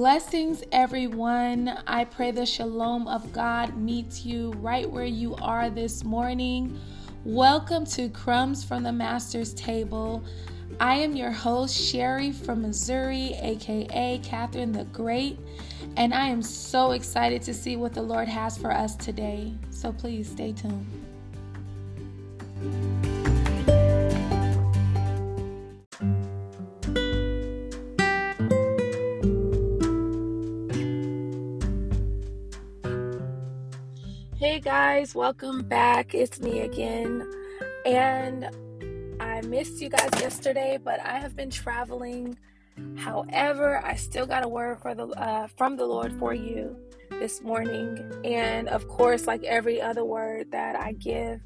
Blessings, everyone. I pray the shalom of God meets you right where you are this morning. Welcome to Crumbs from the Master's Table. I am your host, Sherry from Missouri, aka Catherine the Great, and I am so excited to see what the Lord has for us today. So please stay tuned. Guys, welcome back. It's me again. And I missed you guys yesterday, but I have been traveling. However, I still got a word for the uh, from the Lord for you this morning. And of course, like every other word that I give,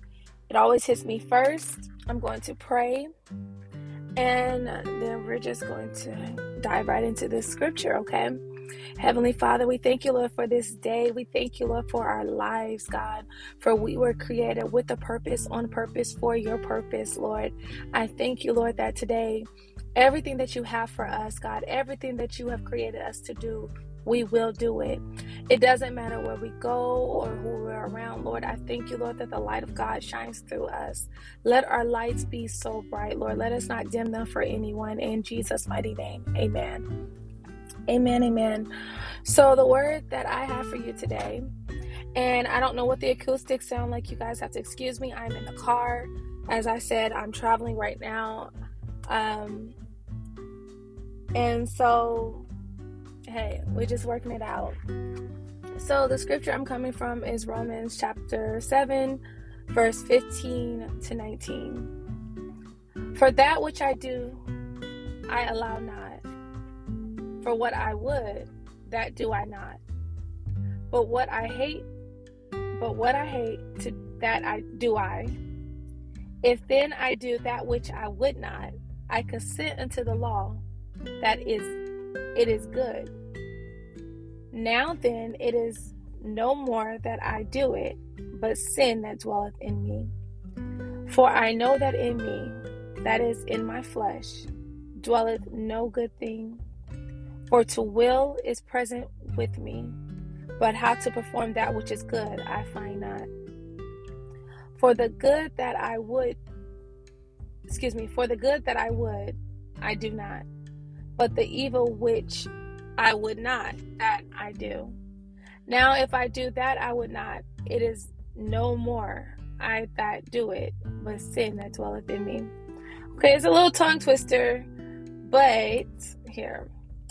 it always hits me first. I'm going to pray. And then we're just going to dive right into this scripture, okay? Heavenly Father, we thank you, Lord, for this day. We thank you, Lord, for our lives, God, for we were created with a purpose, on purpose, for your purpose, Lord. I thank you, Lord, that today, everything that you have for us, God, everything that you have created us to do, we will do it. It doesn't matter where we go or who we're around, Lord. I thank you, Lord, that the light of God shines through us. Let our lights be so bright, Lord. Let us not dim them for anyone. In Jesus' mighty name, amen. Amen, amen. So, the word that I have for you today, and I don't know what the acoustics sound like, you guys have to excuse me. I'm in the car. As I said, I'm traveling right now. Um, and so, hey, we're just working it out. So, the scripture I'm coming from is Romans chapter 7, verse 15 to 19. For that which I do, I allow not for what I would, that do I not. But what I hate, but what I hate, to that I do I. If then I do that which I would not, I consent unto the law that is it is good. Now then it is no more that I do it, but sin that dwelleth in me. For I know that in me, that is in my flesh, dwelleth no good thing. For to will is present with me, but how to perform that which is good I find not. For the good that I would, excuse me, for the good that I would, I do not, but the evil which I would not, that I do. Now, if I do that I would not, it is no more I that do it, but sin that dwelleth in me. Okay, it's a little tongue twister, but here,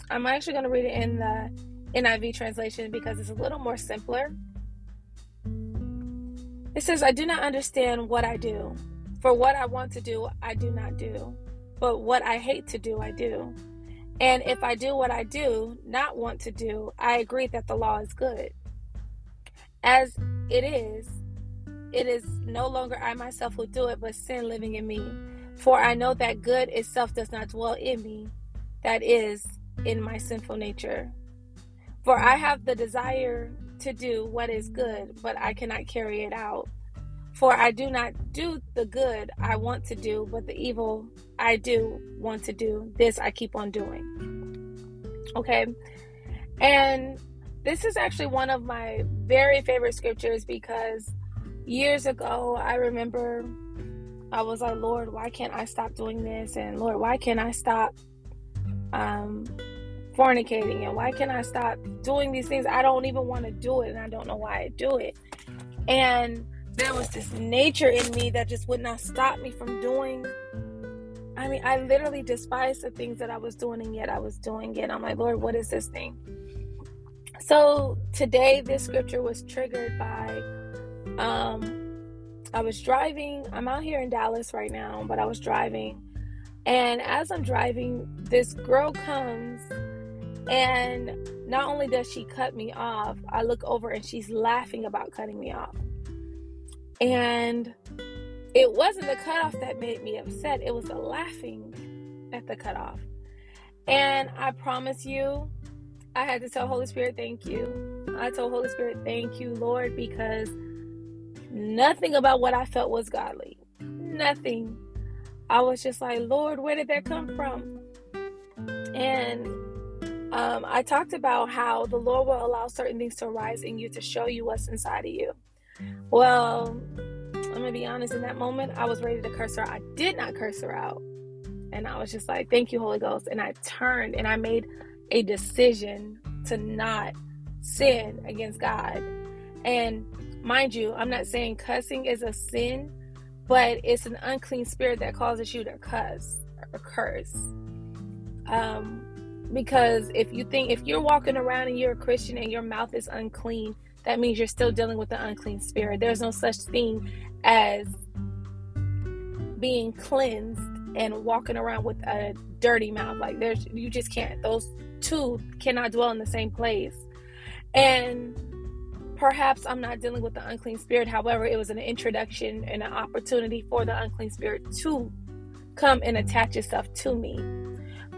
I'm actually going to read it in the NIV translation because it's a little more simpler. It says, I do not understand what I do. For what I want to do, I do not do. But what I hate to do, I do. And if I do what I do not want to do, I agree that the law is good. As it is, it is no longer I myself who do it, but sin living in me. For I know that good itself does not dwell in me, that is, in my sinful nature. For I have the desire to do what is good, but I cannot carry it out. For I do not do the good I want to do, but the evil I do want to do, this I keep on doing. Okay? And this is actually one of my very favorite scriptures because years ago, I remember I was like, Lord, why can't I stop doing this? And Lord, why can't I stop um, fornicating and why can I stop doing these things? I don't even want to do it and I don't know why I do it. And there was this nature in me that just would not stop me from doing. I mean, I literally despised the things that I was doing and yet I was doing it. I'm like, Lord, what is this thing? So today, this scripture was triggered by um, I was driving. I'm out here in Dallas right now, but I was driving. And as I'm driving, this girl comes and not only does she cut me off, I look over and she's laughing about cutting me off. And it wasn't the cutoff that made me upset, it was the laughing at the cutoff. And I promise you, I had to tell Holy Spirit, thank you. I told Holy Spirit, thank you, Lord, because nothing about what I felt was godly. Nothing. I was just like, Lord, where did that come from? And um, I talked about how the Lord will allow certain things to arise in you to show you what's inside of you. Well, I'm gonna be honest, in that moment, I was ready to curse her. I did not curse her out. And I was just like, thank you, Holy Ghost. And I turned and I made a decision to not sin against God. And mind you, I'm not saying cussing is a sin, but it's an unclean spirit that causes you to cuss or curse. Um, because if you think if you're walking around and you're a Christian and your mouth is unclean, that means you're still dealing with the unclean spirit. There's no such thing as being cleansed and walking around with a dirty mouth. Like there's you just can't. Those two cannot dwell in the same place. And perhaps I'm not dealing with the unclean spirit. However, it was an introduction and an opportunity for the unclean spirit to come and attach itself to me.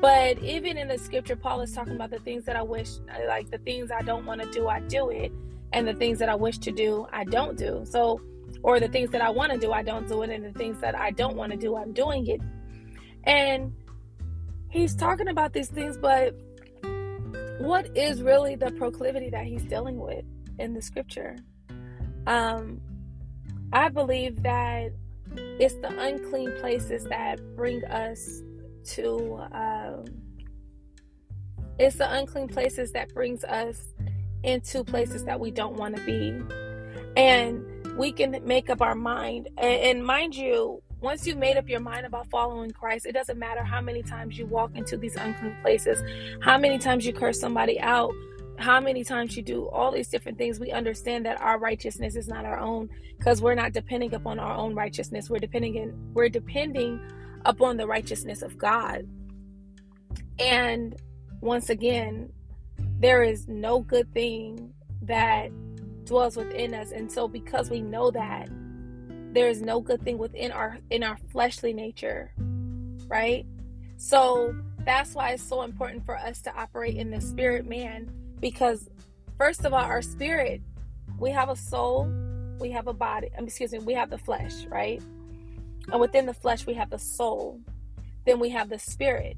But even in the scripture, Paul is talking about the things that I wish, like the things I don't want to do, I do it. And the things that I wish to do, I don't do. So, or the things that I want to do, I don't do it. And the things that I don't want to do, I'm doing it. And he's talking about these things, but what is really the proclivity that he's dealing with in the scripture? Um, I believe that it's the unclean places that bring us to um, it's the unclean places that brings us into places that we don't want to be and we can make up our mind and, and mind you once you've made up your mind about following Christ, it doesn't matter how many times you walk into these unclean places, how many times you curse somebody out, how many times you do all these different things. We understand that our righteousness is not our own because we're not depending upon our own righteousness. We're depending in, we're depending upon the righteousness of God. And once again, there is no good thing that dwells within us. And so because we know that, there is no good thing within our in our fleshly nature right so that's why it's so important for us to operate in the spirit man because first of all our spirit we have a soul we have a body um, excuse me we have the flesh right and within the flesh we have the soul then we have the spirit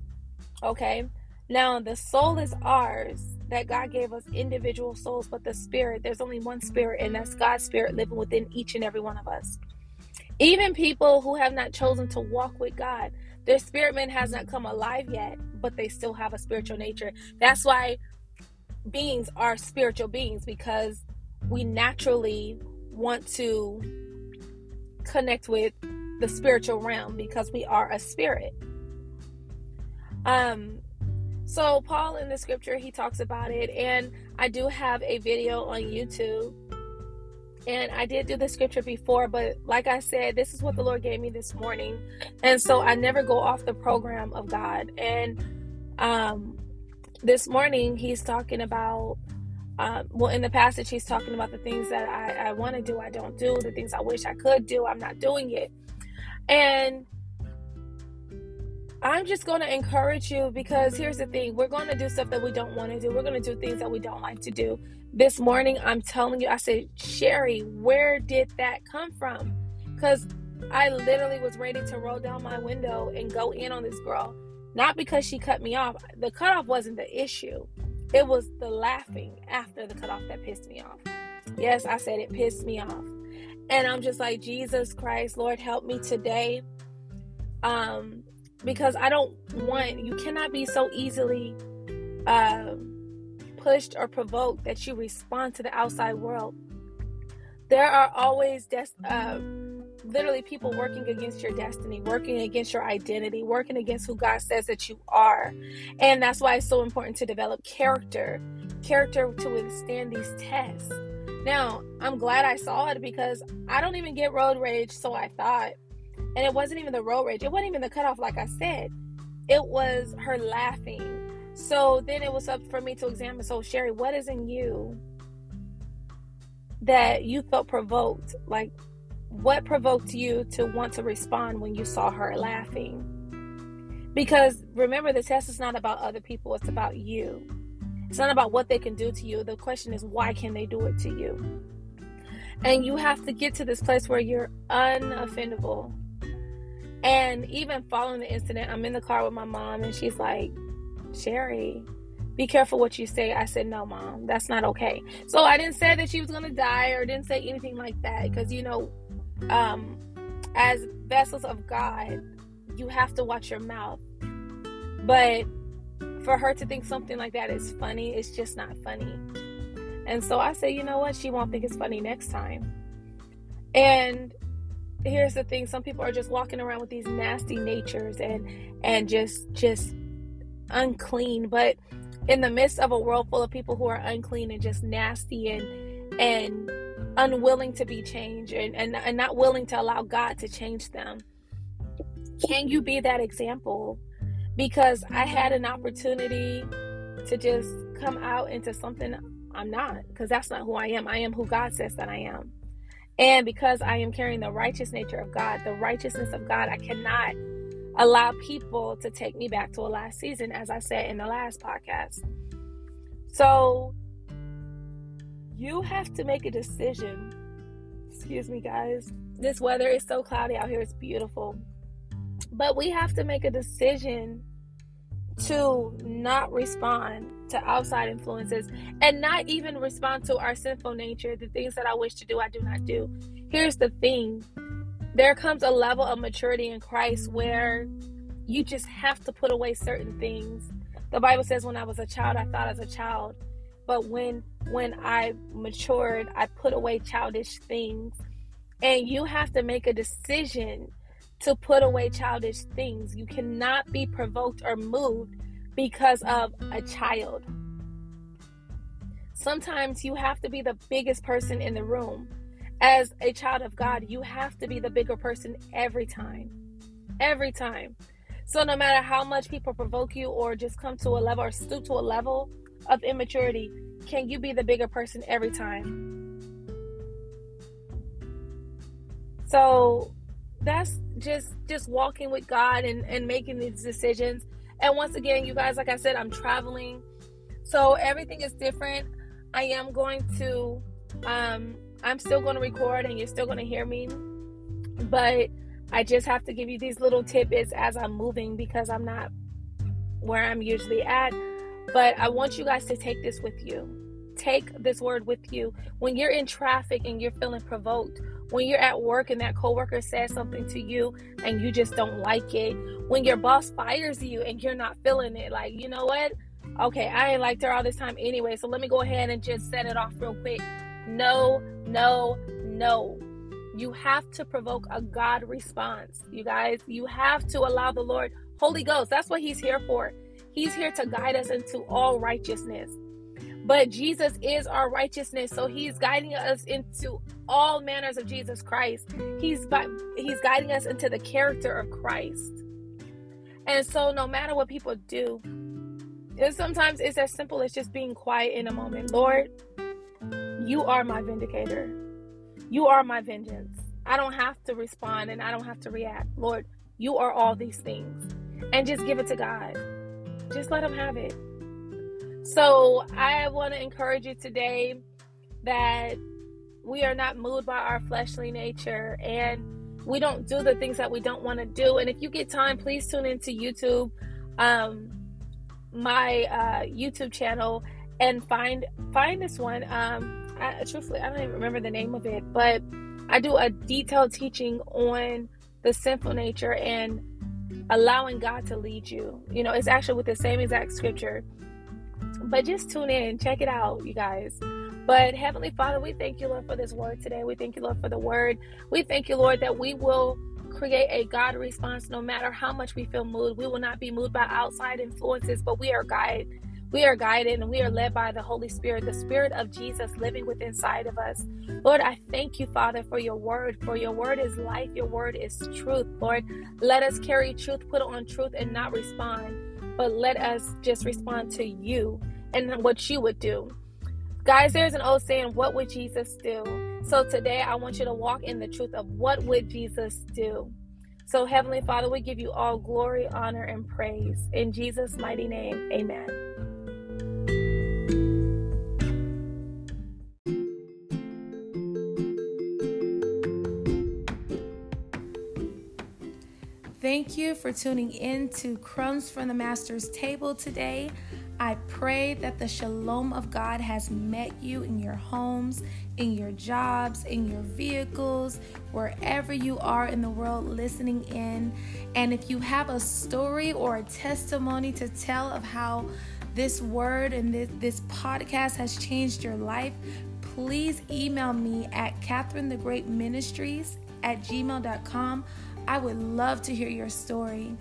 okay now the soul is ours that God gave us individual souls, but the spirit, there's only one spirit, and that's God's spirit living within each and every one of us. Even people who have not chosen to walk with God, their spirit man has not come alive yet, but they still have a spiritual nature. That's why beings are spiritual beings because we naturally want to connect with the spiritual realm because we are a spirit. Um so Paul in the scripture he talks about it and I do have a video on YouTube and I did do the scripture before, but like I said, this is what the Lord gave me this morning. And so I never go off the program of God. And um, this morning, he's talking about, um, well, in the passage, he's talking about the things that I, I want to do, I don't do, the things I wish I could do, I'm not doing it. And I'm just going to encourage you because here's the thing we're going to do stuff that we don't want to do, we're going to do things that we don't like to do this morning, I'm telling you, I said, Sherry, where did that come from? Because I literally was ready to roll down my window and go in on this girl. Not because she cut me off. The cutoff wasn't the issue. It was the laughing after the cutoff that pissed me off. Yes, I said it pissed me off. And I'm just like, Jesus Christ, Lord, help me today. Um, because I don't want you cannot be so easily um pushed or provoked that you respond to the outside world. There are always des- uh, literally people working against your destiny, working against your identity, working against who God says that you are. And that's why it's so important to develop character, character to withstand these tests. Now, I'm glad I saw it because I don't even get road rage, so I thought. And it wasn't even the road rage, it wasn't even the cutoff, like I said. It was her laughing so then it was up for me to examine. So, Sherry, what is in you that you felt provoked? Like, what provoked you to want to respond when you saw her laughing? Because remember, the test is not about other people, it's about you. It's not about what they can do to you. The question is, why can they do it to you? And you have to get to this place where you're unoffendable. And even following the incident, I'm in the car with my mom, and she's like, Sherry, be careful what you say. I said, no, mom, that's not okay. So I didn't say that she was going to die or didn't say anything like that because, you know, um, as vessels of God, you have to watch your mouth. But for her to think something like that is funny, it's just not funny. And so I say, you know what? She won't think it's funny next time. And here's the thing some people are just walking around with these nasty natures and and just just unclean but in the midst of a world full of people who are unclean and just nasty and and unwilling to be changed and, and, and not willing to allow God to change them. Can you be that example? Because I had an opportunity to just come out into something I'm not, because that's not who I am. I am who God says that I am. And because I am carrying the righteous nature of God, the righteousness of God, I cannot allow people to take me back to a last season, as I said in the last podcast. So you have to make a decision. Excuse me, guys. This weather is so cloudy out here, it's beautiful. But we have to make a decision to not respond to outside influences and not even respond to our sinful nature, the things that I wish to do, I do not do. Here's the thing there comes a level of maturity in Christ where you just have to put away certain things. The Bible says when I was a child I thought as a child, but when when I matured, I put away childish things. And you have to make a decision to put away childish things. You cannot be provoked or moved because of a child. Sometimes you have to be the biggest person in the room as a child of God, you have to be the bigger person every time. Every time. So no matter how much people provoke you or just come to a level or stoop to a level of immaturity, can you be the bigger person every time? So that's just just walking with God and, and making these decisions. And once again, you guys, like I said, I'm traveling. So everything is different. I am going to um I'm still going to record and you're still going to hear me. But I just have to give you these little tidbits as I'm moving because I'm not where I'm usually at. But I want you guys to take this with you. Take this word with you. When you're in traffic and you're feeling provoked, when you're at work and that coworker says something to you and you just don't like it, when your boss fires you and you're not feeling it, like, you know what? Okay, I ain't liked her all this time anyway, so let me go ahead and just set it off real quick. No, no, no. You have to provoke a God response. You guys, you have to allow the Lord, Holy Ghost, that's what He's here for. He's here to guide us into all righteousness. But Jesus is our righteousness, so He's guiding us into all manners of Jesus Christ. He's He's guiding us into the character of Christ. And so, no matter what people do, sometimes it's as simple as just being quiet in a moment. Lord, you are my vindicator. You are my vengeance. I don't have to respond and I don't have to react. Lord, you are all these things. And just give it to God. Just let them have it. So I want to encourage you today that we are not moved by our fleshly nature and we don't do the things that we don't want to do. And if you get time, please tune into YouTube, um, my uh, YouTube channel, and find find this one. Um, I, truthfully, I don't even remember the name of it, but I do a detailed teaching on the sinful nature and allowing God to lead you. You know, it's actually with the same exact scripture. But just tune in, check it out, you guys. But Heavenly Father, we thank you, Lord, for this word today. We thank you, Lord, for the word. We thank you, Lord, that we will create a God response no matter how much we feel moved. We will not be moved by outside influences, but we are guided we are guided and we are led by the Holy Spirit, the Spirit of Jesus living within inside of us. Lord, I thank you, Father, for your word, for your word is life, your word is truth. Lord, let us carry truth, put on truth, and not respond, but let us just respond to you and what you would do. Guys, there's an old saying, What would Jesus do? So today I want you to walk in the truth of what would Jesus do. So, Heavenly Father, we give you all glory, honor, and praise. In Jesus' mighty name, amen. Thank you for tuning in to Crumbs from the Master's Table today. I pray that the shalom of God has met you in your homes, in your jobs, in your vehicles, wherever you are in the world listening in. And if you have a story or a testimony to tell of how this word and this, this podcast has changed your life, please email me at Catherine the Great Ministries at gmail.com. I would love to hear your story.